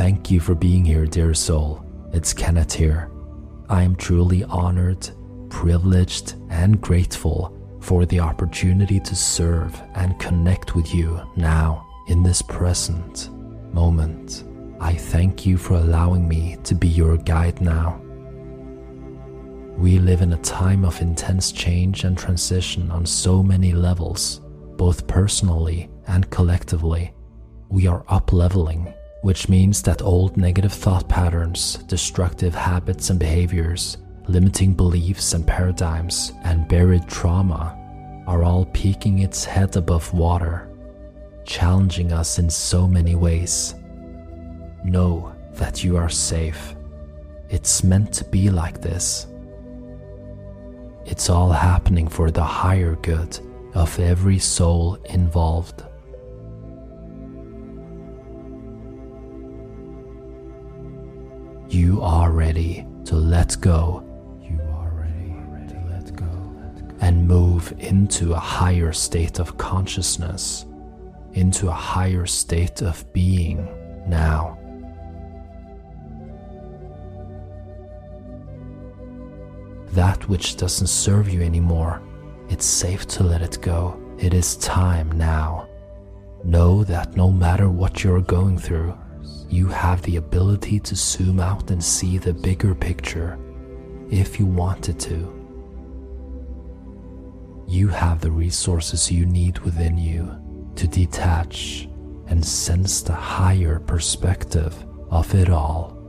Thank you for being here, dear soul. It's Kenneth here. I am truly honored, privileged, and grateful for the opportunity to serve and connect with you now in this present moment. I thank you for allowing me to be your guide now. We live in a time of intense change and transition on so many levels, both personally and collectively. We are up leveling which means that old negative thought patterns, destructive habits and behaviors, limiting beliefs and paradigms, and buried trauma are all peeking its head above water, challenging us in so many ways. Know that you are safe. It's meant to be like this. It's all happening for the higher good of every soul involved. You are ready to let go. You are ready to let go. And move into a higher state of consciousness, into a higher state of being now. That which doesn't serve you anymore, it's safe to let it go. It is time now. Know that no matter what you're going through, you have the ability to zoom out and see the bigger picture if you wanted to. You have the resources you need within you to detach and sense the higher perspective of it all.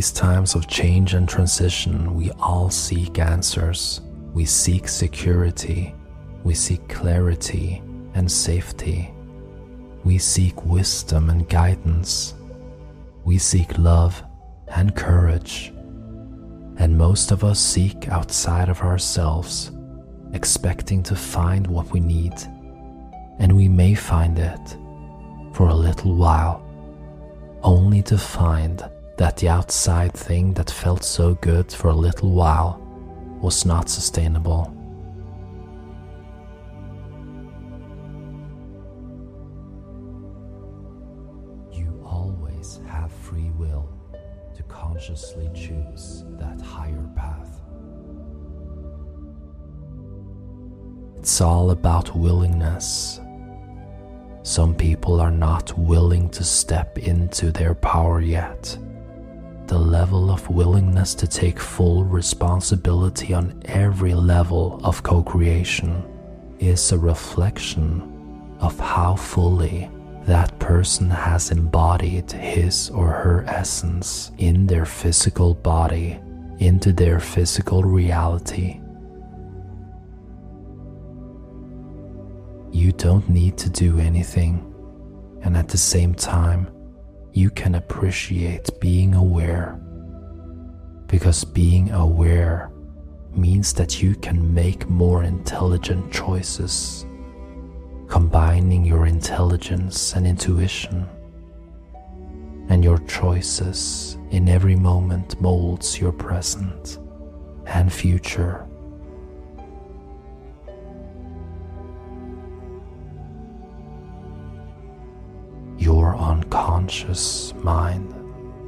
These times of change and transition, we all seek answers. We seek security. We seek clarity and safety. We seek wisdom and guidance. We seek love and courage. And most of us seek outside of ourselves, expecting to find what we need. And we may find it for a little while, only to find that the outside thing that felt so good for a little while was not sustainable. You always have free will to consciously choose that higher path. It's all about willingness. Some people are not willing to step into their power yet. The level of willingness to take full responsibility on every level of co creation is a reflection of how fully that person has embodied his or her essence in their physical body, into their physical reality. You don't need to do anything, and at the same time, you can appreciate being aware. Because being aware means that you can make more intelligent choices, combining your intelligence and intuition. And your choices in every moment molds your present and future. Unconscious mind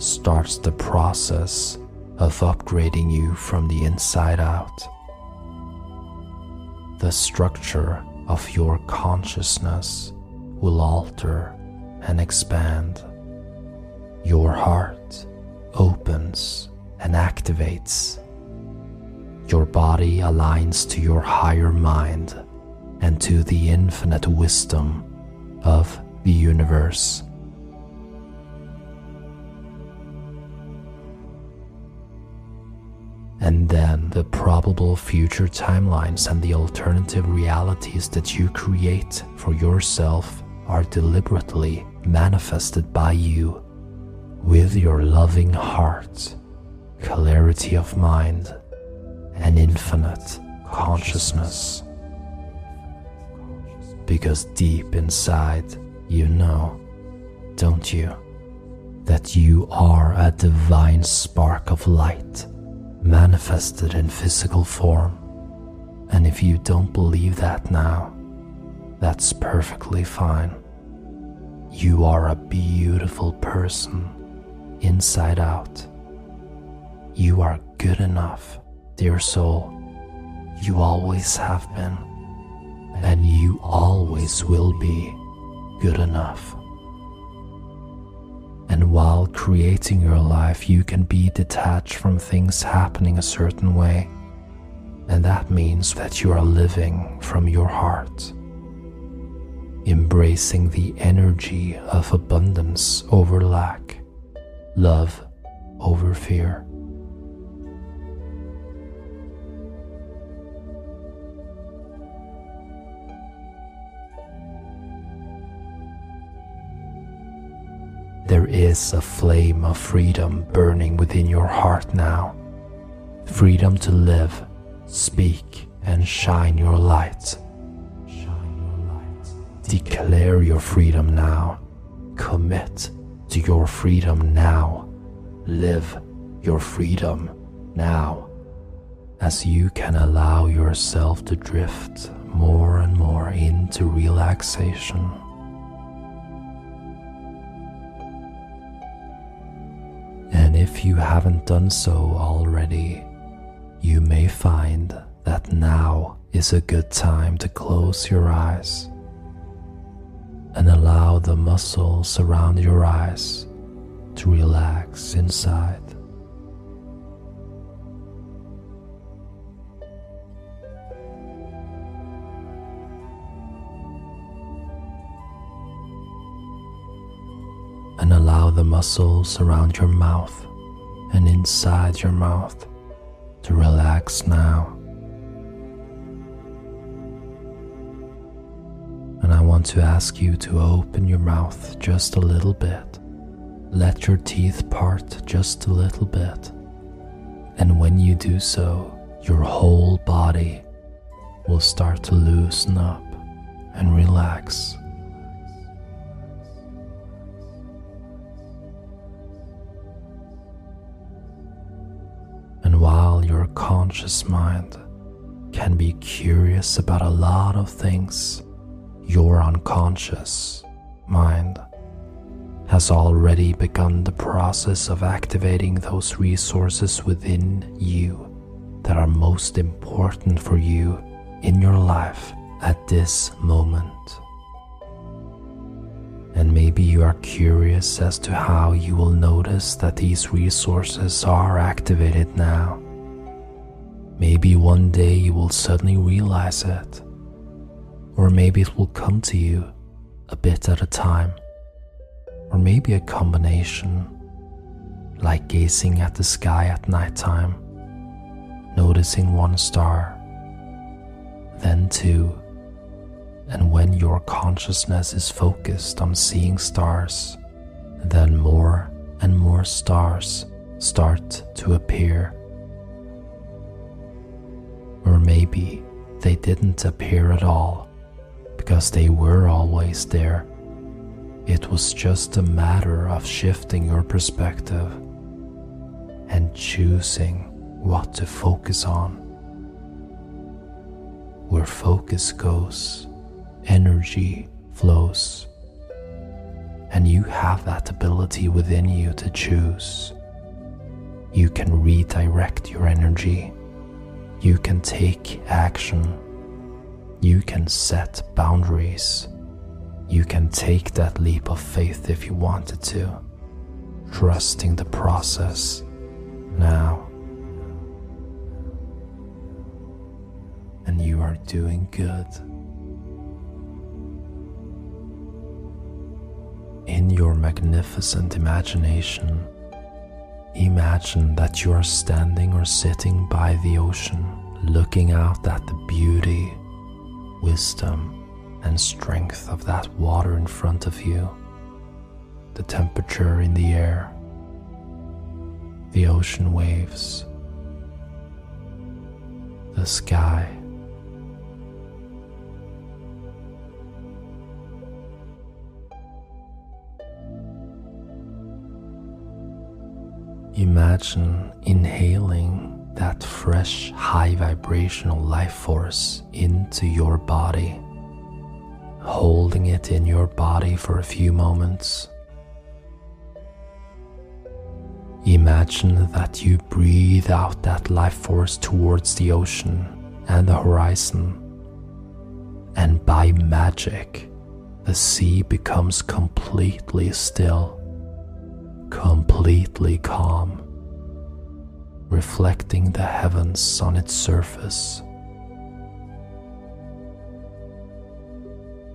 starts the process of upgrading you from the inside out. The structure of your consciousness will alter and expand. Your heart opens and activates. Your body aligns to your higher mind and to the infinite wisdom of the universe. And then the probable future timelines and the alternative realities that you create for yourself are deliberately manifested by you with your loving heart, clarity of mind, and infinite consciousness. Because deep inside, you know, don't you, that you are a divine spark of light manifested in physical form. And if you don't believe that now, that's perfectly fine. You are a beautiful person, inside out. You are good enough, dear soul. You always have been, and you always will be good enough. And while creating your life, you can be detached from things happening a certain way. And that means that you are living from your heart, embracing the energy of abundance over lack, love over fear. There is a flame of freedom burning within your heart now. Freedom to live, speak, and shine your light. Declare your freedom now. Commit to your freedom now. Live your freedom now. As you can allow yourself to drift more and more into relaxation. And if you haven't done so already, you may find that now is a good time to close your eyes and allow the muscles around your eyes to relax inside. The muscles around your mouth and inside your mouth to relax now. And I want to ask you to open your mouth just a little bit. Let your teeth part just a little bit. And when you do so, your whole body will start to loosen up and relax. While your conscious mind can be curious about a lot of things, your unconscious mind has already begun the process of activating those resources within you that are most important for you in your life at this moment. And maybe you are curious as to how you will notice that these resources are activated now. Maybe one day you will suddenly realize it, or maybe it will come to you a bit at a time, or maybe a combination, like gazing at the sky at nighttime, noticing one star, then two and when your consciousness is focused on seeing stars, then more and more stars start to appear. Or maybe they didn't appear at all because they were always there. It was just a matter of shifting your perspective and choosing what to focus on. Where focus goes, energy flows. And you have that ability within you to choose. You can redirect your energy. You can take action. You can set boundaries. You can take that leap of faith if you wanted to, trusting the process now. And you are doing good. In your magnificent imagination, imagine that you are standing or sitting by the ocean, looking out at the beauty, wisdom, and strength of that water in front of you, the temperature in the air, the ocean waves, the sky Imagine inhaling that fresh, high vibrational life force into your body, holding it in your body for a few moments. Imagine that you breathe out that life force towards the ocean and the horizon, and by magic, the sea becomes completely still completely calm, reflecting the heavens on its surface.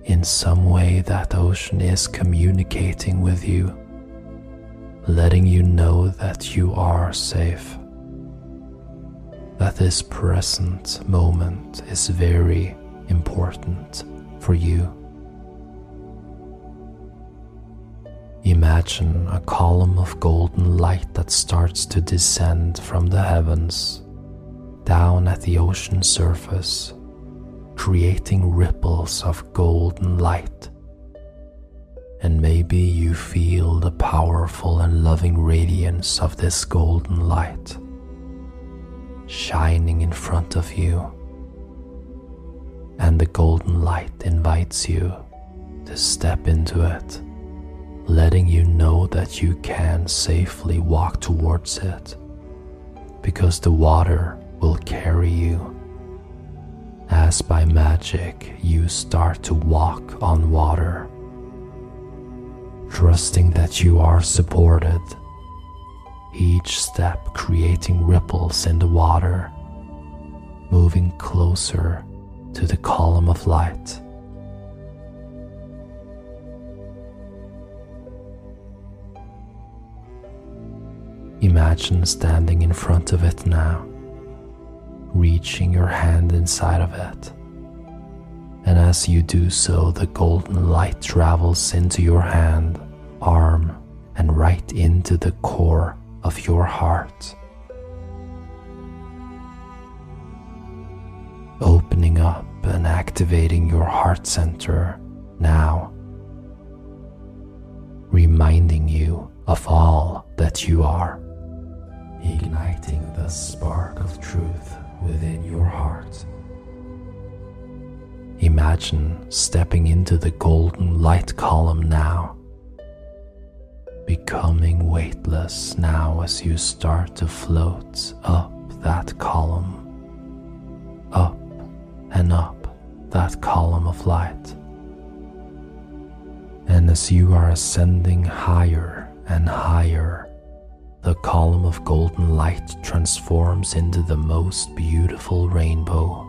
In some way, that ocean is communicating with you, letting you know that you are safe, that this present moment is very important for you. Imagine a column of golden light that starts to descend from the heavens down at the ocean surface, creating ripples of golden light. And maybe you feel the powerful and loving radiance of this golden light shining in front of you. And the golden light invites you to step into it letting you know that you can safely walk towards it because the water will carry you. As by magic, you start to walk on water, trusting that you are supported, each step creating ripples in the water, moving closer to the column of light. Imagine standing in front of it now, reaching your hand inside of it. And as you do so, the golden light travels into your hand, arm, and right into the core of your heart. Opening up and activating your heart center now, reminding you of all that you are igniting the spark of truth within your heart. Imagine stepping into the golden light column now, becoming weightless now as you start to float up that column, up and up that column of light. And as you are ascending higher and higher, the column of golden light transforms into the most beautiful rainbow.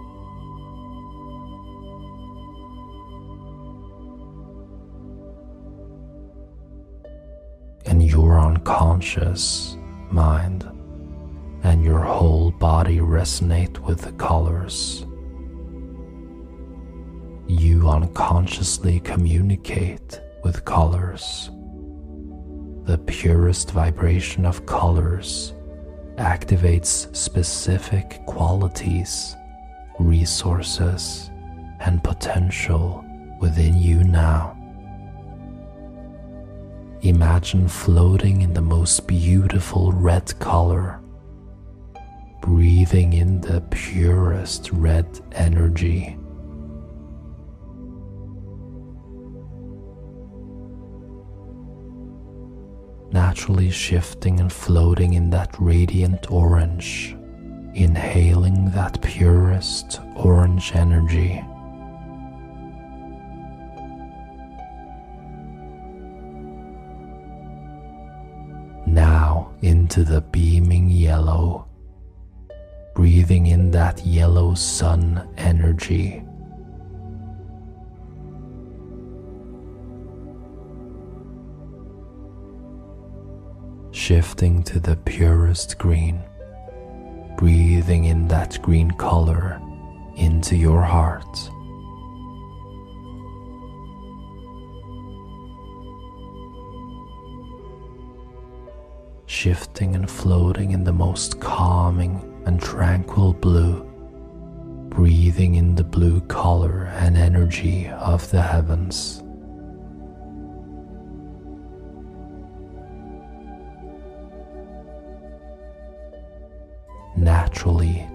And your unconscious mind and your whole body resonate with the colors. You unconsciously communicate with colors. The purest vibration of colors activates specific qualities, resources, and potential within you now. Imagine floating in the most beautiful red color, breathing in the purest red energy naturally shifting and floating in that radiant orange, inhaling that purest orange energy. Now into the beaming yellow, breathing in that yellow sun energy. Shifting to the purest green, breathing in that green color into your heart. Shifting and floating in the most calming and tranquil blue, breathing in the blue color and energy of the heavens.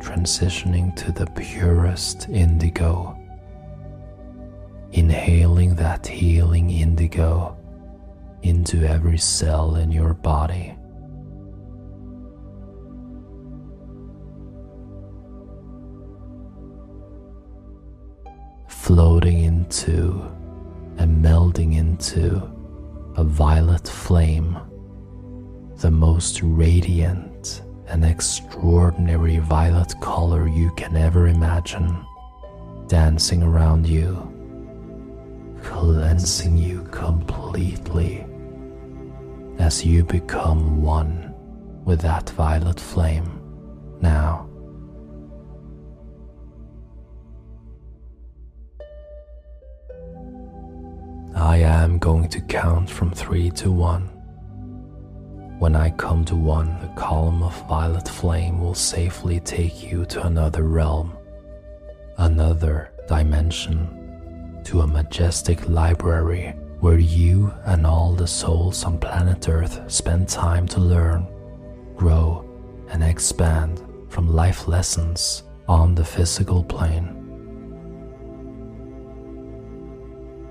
Transitioning to the purest indigo, inhaling that healing indigo into every cell in your body. Floating into and melding into a violet flame, the most radiant an extraordinary violet color you can ever imagine, dancing around you, cleansing you completely as you become one with that violet flame now. I am going to count from three to one. When I come to one, the column of violet flame will safely take you to another realm, another dimension, to a majestic library where you and all the souls on planet Earth spend time to learn, grow, and expand from life lessons on the physical plane.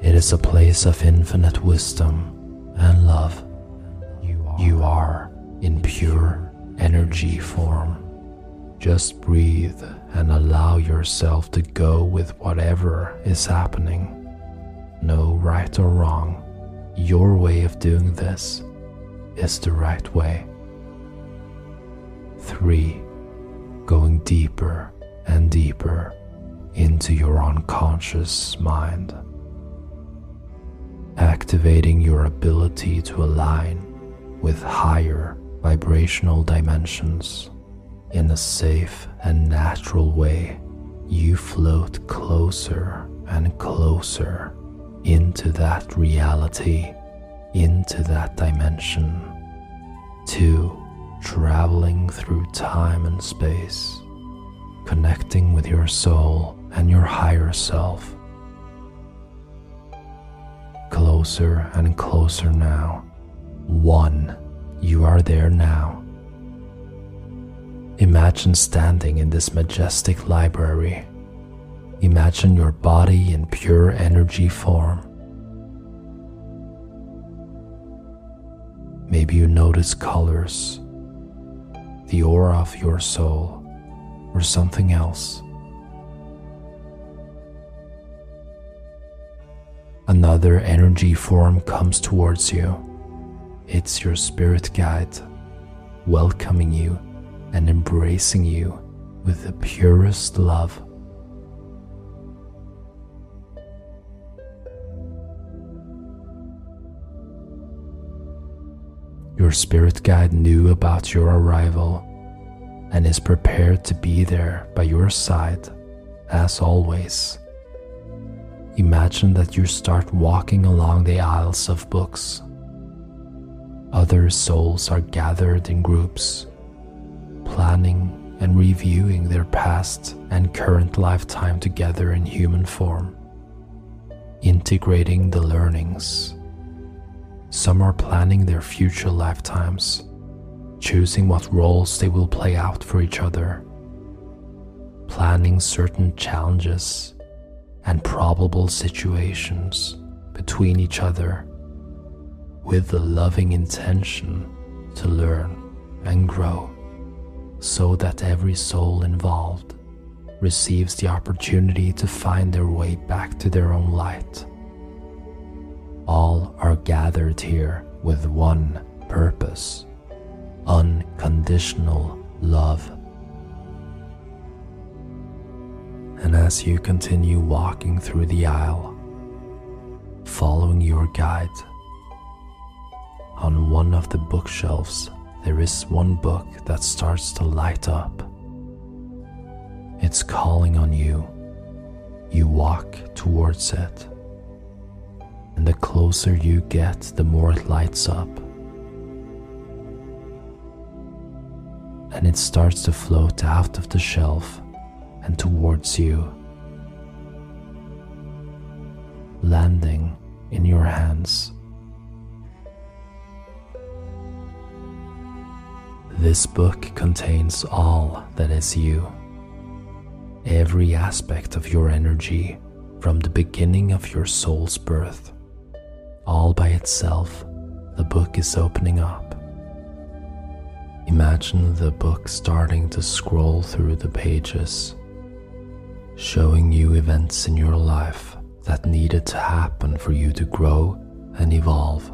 It is a place of infinite wisdom and love you are in pure energy form. Just breathe and allow yourself to go with whatever is happening. No right or wrong. Your way of doing this is the right way. 3. Going deeper and deeper into your unconscious mind. Activating your ability to align with higher vibrational dimensions. In a safe and natural way, you float closer and closer into that reality, into that dimension. Two, traveling through time and space, connecting with your soul and your higher self. Closer and closer now one, you are there now. Imagine standing in this majestic library. Imagine your body in pure energy form. Maybe you notice colors, the aura of your soul, or something else. another energy form comes towards you. It's your spirit guide, welcoming you and embracing you with the purest love. Your spirit guide knew about your arrival and is prepared to be there by your side as always. Imagine that you start walking along the aisles of books. Other souls are gathered in groups, planning and reviewing their past and current lifetime together in human form, integrating the learnings. Some are planning their future lifetimes, choosing what roles they will play out for each other, planning certain challenges and probable situations between each other with the loving intention to learn and grow so that every soul involved receives the opportunity to find their way back to their own light. All are gathered here with one purpose unconditional love. And as you continue walking through the aisle, following your guide, on one of the bookshelves there is one book that starts to light up. It's calling on you. You walk towards it. And the closer you get, the more it lights up. And it starts to float out of the shelf and towards you, landing in your hands. This book contains all that is you, every aspect of your energy from the beginning of your soul's birth. All by itself, the book is opening up. Imagine the book starting to scroll through the pages showing you events in your life that needed to happen for you to grow and evolve.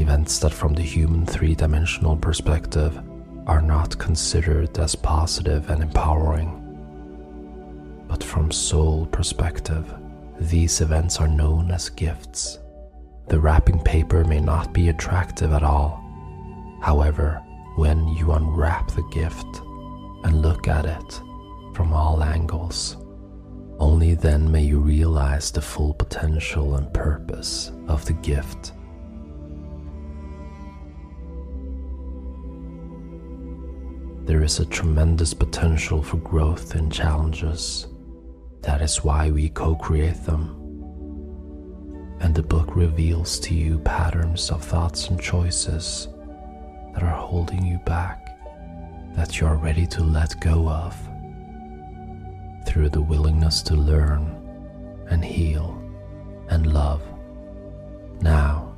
Events that, from the human three dimensional perspective, are not considered as positive and empowering. But from soul perspective, these events are known as gifts. The wrapping paper may not be attractive at all. However, when you unwrap the gift and look at it, from all angles. Only then may you realize the full potential and purpose of the gift. There is a tremendous potential for growth and challenges. That is why we co create them. And the book reveals to you patterns of thoughts and choices that are holding you back, that you are ready to let go of through the willingness to learn and heal and love now.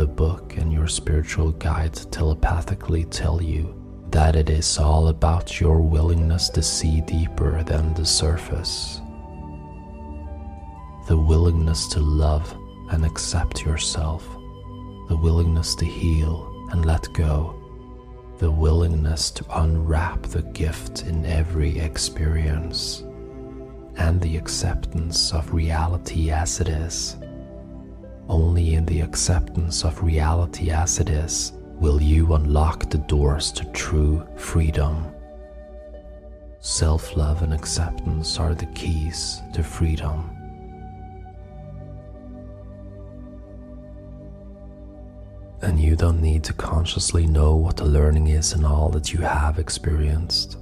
The book and your spiritual guides telepathically tell you that it is all about your willingness to see deeper than the surface. The willingness to love and accept yourself, the willingness to heal and let go, the willingness to unwrap the gift in every experience, and the acceptance of reality as it is. Only in the acceptance of reality as it is will you unlock the doors to true freedom. Self love and acceptance are the keys to freedom. And you don't need to consciously know what the learning is and all that you have experienced.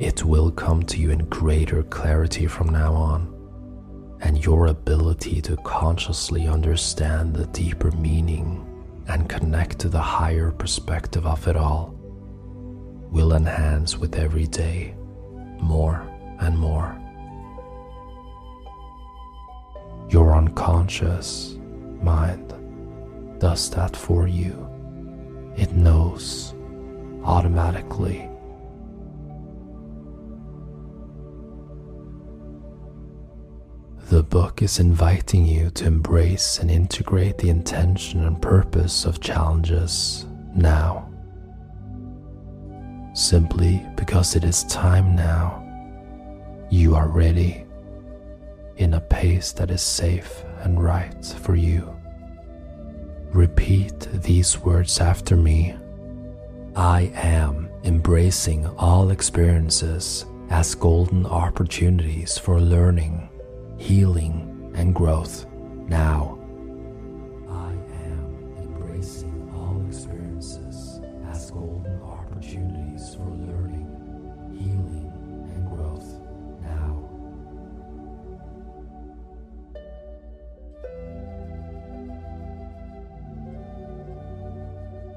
It will come to you in greater clarity from now on, and your ability to consciously understand the deeper meaning and connect to the higher perspective of it all will enhance with every day more and more. Your unconscious mind does that for you. It knows automatically. The book is inviting you to embrace and integrate the intention and purpose of challenges now. Simply because it is time now, you are ready in a pace that is safe and right for you. Repeat these words after me. I am embracing all experiences as golden opportunities for learning, healing, and growth now. I am embracing all experiences as golden opportunities for learning, healing, and growth now.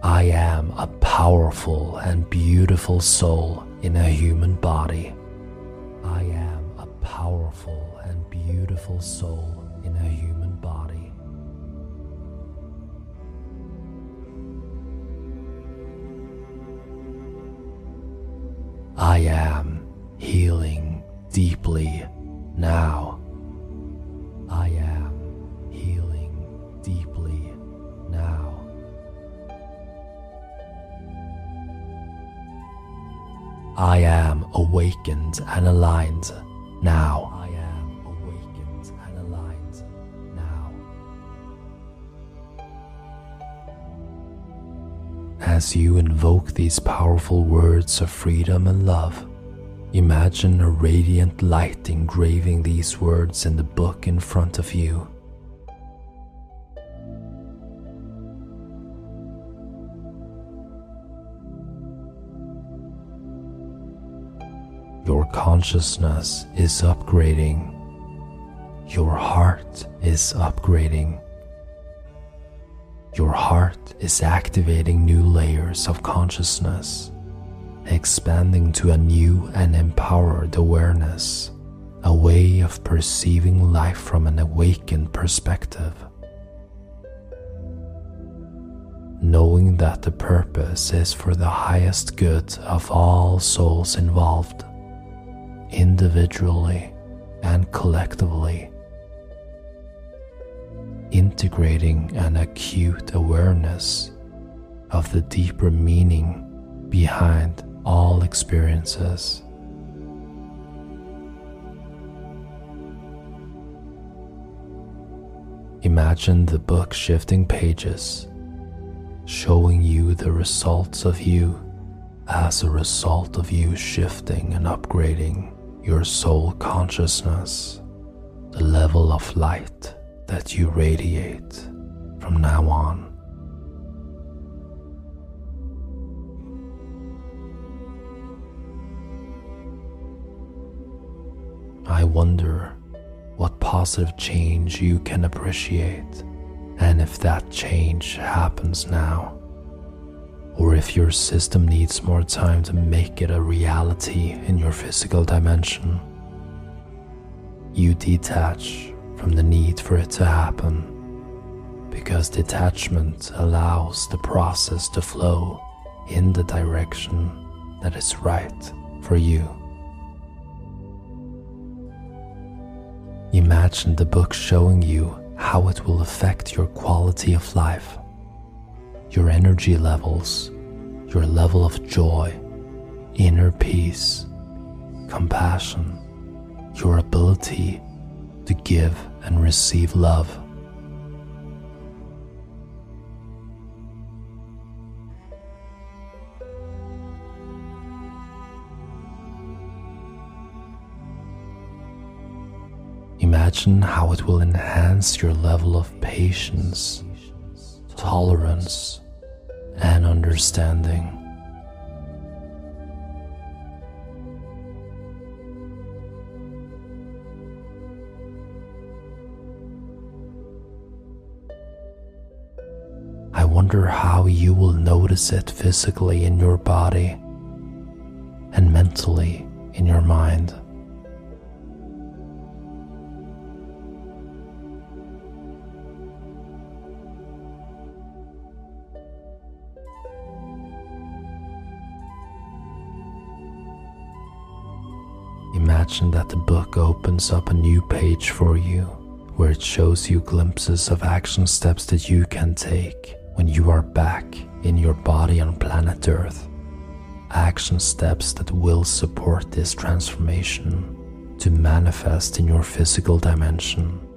I am a powerful and beautiful soul in a human body. I am a powerful and beautiful soul in a human body. I am healing deeply now. I am healing deeply now. I am awakened and aligned now. As you invoke these powerful words of freedom and love, imagine a radiant light engraving these words in the book in front of you. Your consciousness is upgrading. Your heart is upgrading. Your heart is activating new layers of consciousness, expanding to a new and empowered awareness, a way of perceiving life from an awakened perspective. Knowing that the purpose is for the highest good of all souls involved individually and collectively, integrating an acute awareness of the deeper meaning behind all experiences. Imagine the book shifting pages, showing you the results of you as a result of you shifting and upgrading your soul consciousness, the level of light that you radiate from now on. I wonder what positive change you can appreciate, and if that change happens now, or if your system needs more time to make it a reality in your physical dimension. You detach from the need for it to happen because detachment allows the process to flow in the direction that is right for you. Imagine the book showing you how it will affect your quality of life, your energy levels, your level of joy, inner peace, compassion, your ability to give and receive love. Imagine how it will enhance your level of patience, tolerance, and understanding. How you will notice it physically in your body and mentally in your mind. Imagine that the book opens up a new page for you where it shows you glimpses of action steps that you can take when you are back in your body on planet Earth. Action steps that will support this transformation to manifest in your physical dimension.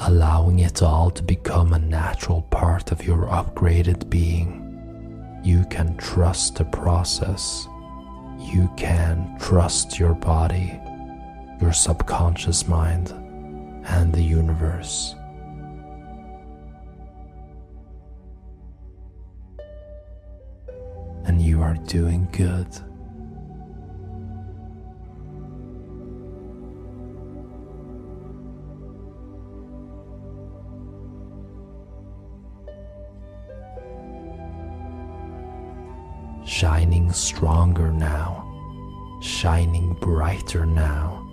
Allowing it all to become a natural part of your upgraded being. You can trust the process. You can trust your body, your subconscious mind, and the universe. And you are doing good. Shining stronger now, shining brighter now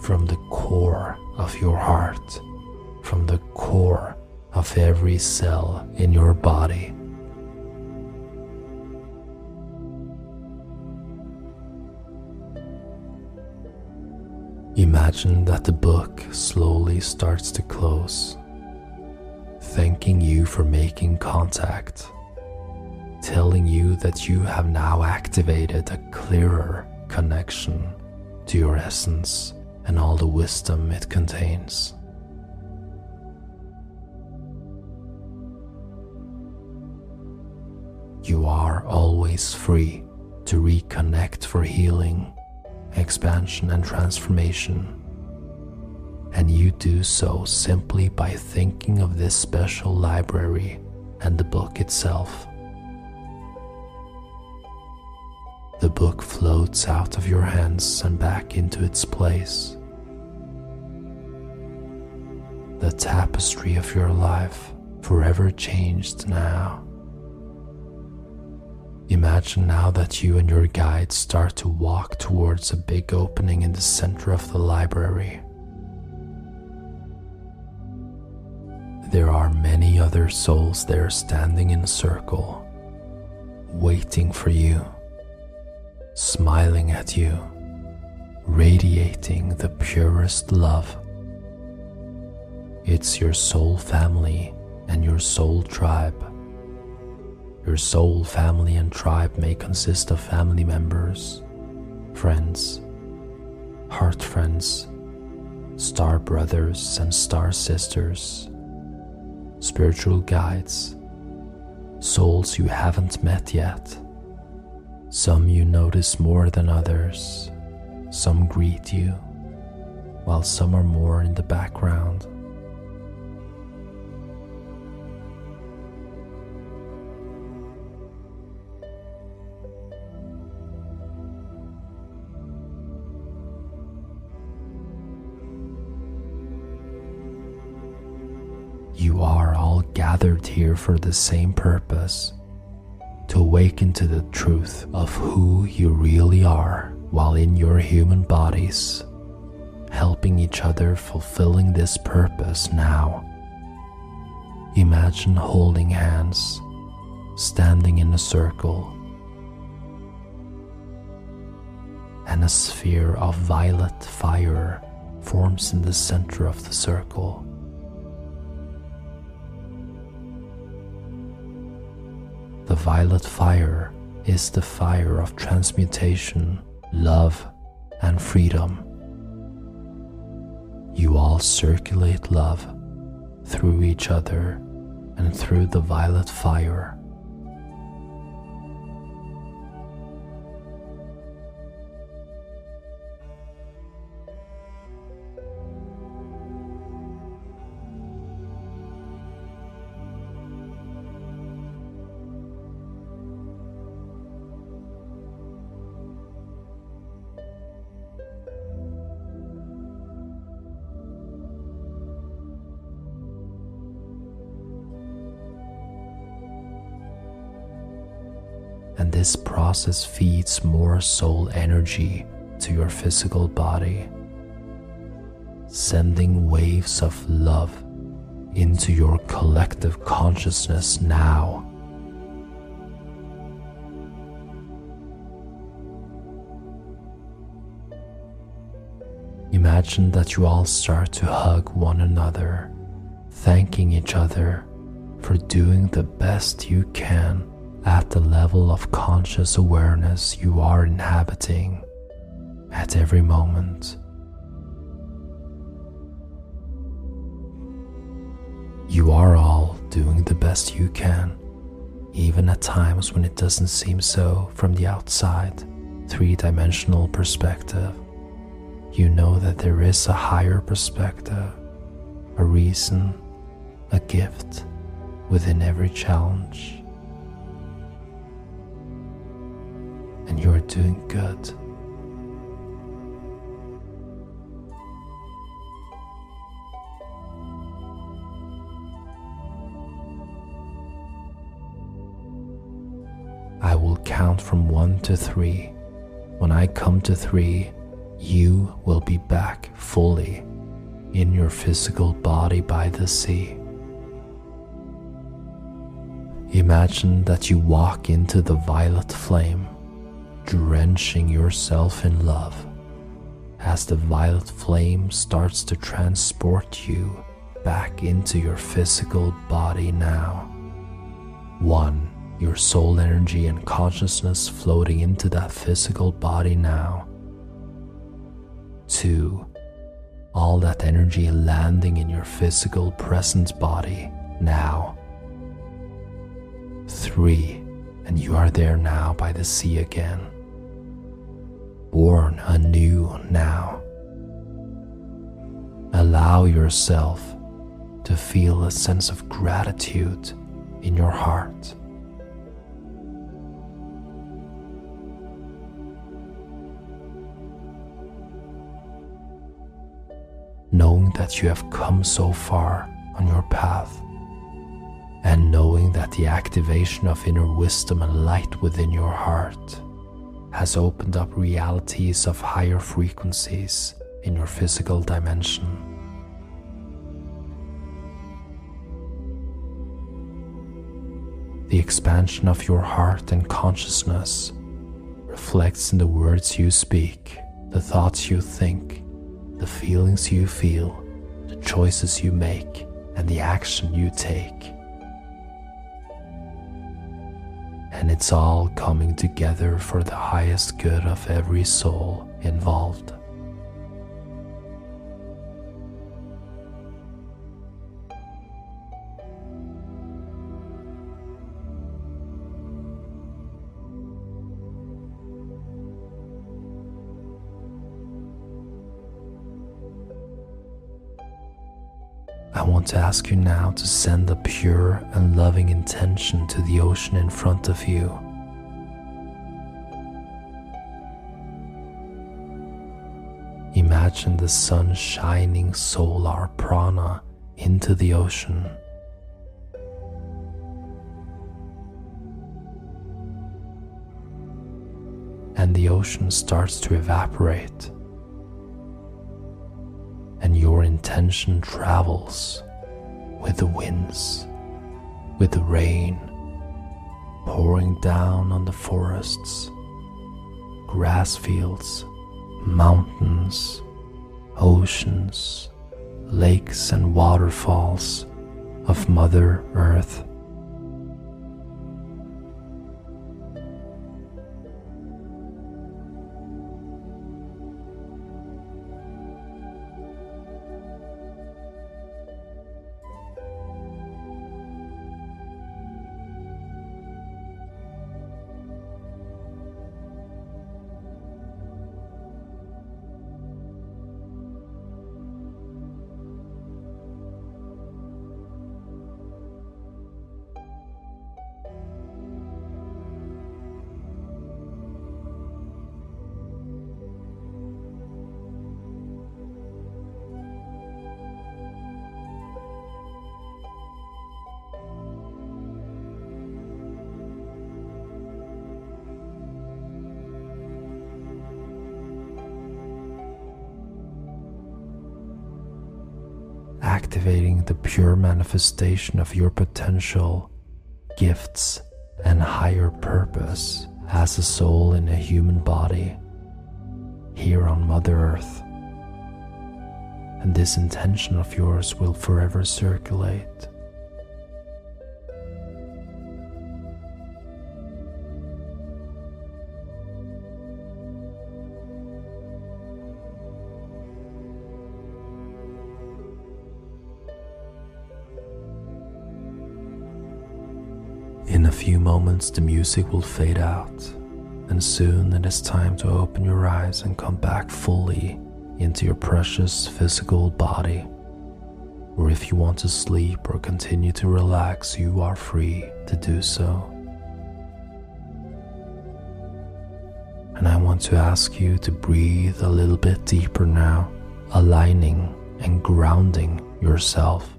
from the core of your heart, from the core of every cell in your body. Imagine that the book slowly starts to close, thanking you for making contact telling you that you have now activated a clearer connection to your essence and all the wisdom it contains. You are always free to reconnect for healing, expansion, and transformation. And you do so simply by thinking of this special library and the book itself. The book floats out of your hands and back into its place. The tapestry of your life forever changed now. Imagine now that you and your guide start to walk towards a big opening in the center of the library. There are many other souls there standing in a circle, waiting for you smiling at you, radiating the purest love. It's your soul family and your soul tribe. Your soul family and tribe may consist of family members, friends, heart friends, star brothers and star sisters, spiritual guides, souls you haven't met yet some you notice more than others, some greet you, while some are more in the background. You are all gathered here for the same purpose to awaken to the truth of who you really are while in your human bodies, helping each other fulfilling this purpose now. Imagine holding hands, standing in a circle, and a sphere of violet fire forms in the center of the circle, The violet fire is the fire of transmutation, love, and freedom. You all circulate love through each other and through the violet fire. This process feeds more soul energy to your physical body, sending waves of love into your collective consciousness now. Imagine that you all start to hug one another, thanking each other for doing the best you can at the level of conscious awareness you are inhabiting at every moment. You are all doing the best you can, even at times when it doesn't seem so from the outside, three dimensional perspective. You know that there is a higher perspective, a reason, a gift within every challenge. And you're doing good. I will count from one to three. When I come to three, you will be back fully in your physical body by the sea. Imagine that you walk into the violet flame drenching yourself in love as the violet flame starts to transport you back into your physical body now. One, your soul energy and consciousness floating into that physical body now. Two, all that energy landing in your physical present body now. Three, and you are there now by the sea again born anew now. Allow yourself to feel a sense of gratitude in your heart. Knowing that you have come so far on your path, and knowing that the activation of inner wisdom and light within your heart has opened up realities of higher frequencies in your physical dimension. The expansion of your heart and consciousness reflects in the words you speak, the thoughts you think, the feelings you feel, the choices you make, and the action you take. And it's all coming together for the highest good of every soul involved. Want to ask you now to send a pure and loving intention to the ocean in front of you. Imagine the sun shining solar prana into the ocean. And the ocean starts to evaporate and your intention travels with the winds, with the rain pouring down on the forests, grass fields, mountains, oceans, lakes, and waterfalls of Mother Earth. Manifestation of your potential, gifts, and higher purpose as a soul in a human body here on Mother Earth. And this intention of yours will forever circulate. In a few moments, the music will fade out, and soon it is time to open your eyes and come back fully into your precious physical body. Or if you want to sleep or continue to relax, you are free to do so. And I want to ask you to breathe a little bit deeper now, aligning and grounding yourself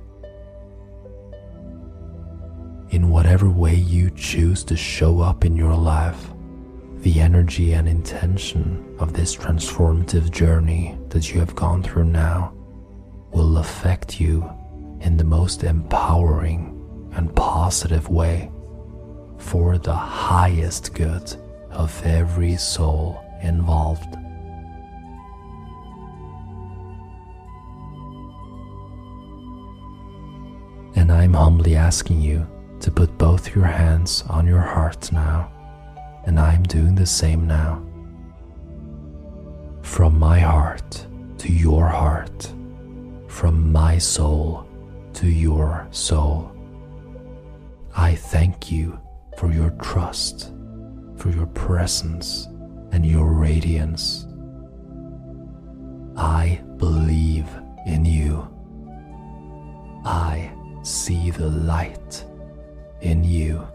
in whatever way you choose to show up in your life. The energy and intention of this transformative journey that you have gone through now will affect you in the most empowering and positive way for the highest good of every soul involved. And I'm humbly asking you to put both your hands on your heart now, and I'm doing the same now. From my heart to your heart, from my soul to your soul. I thank you for your trust, for your presence, and your radiance. I believe in you. I see the light in you.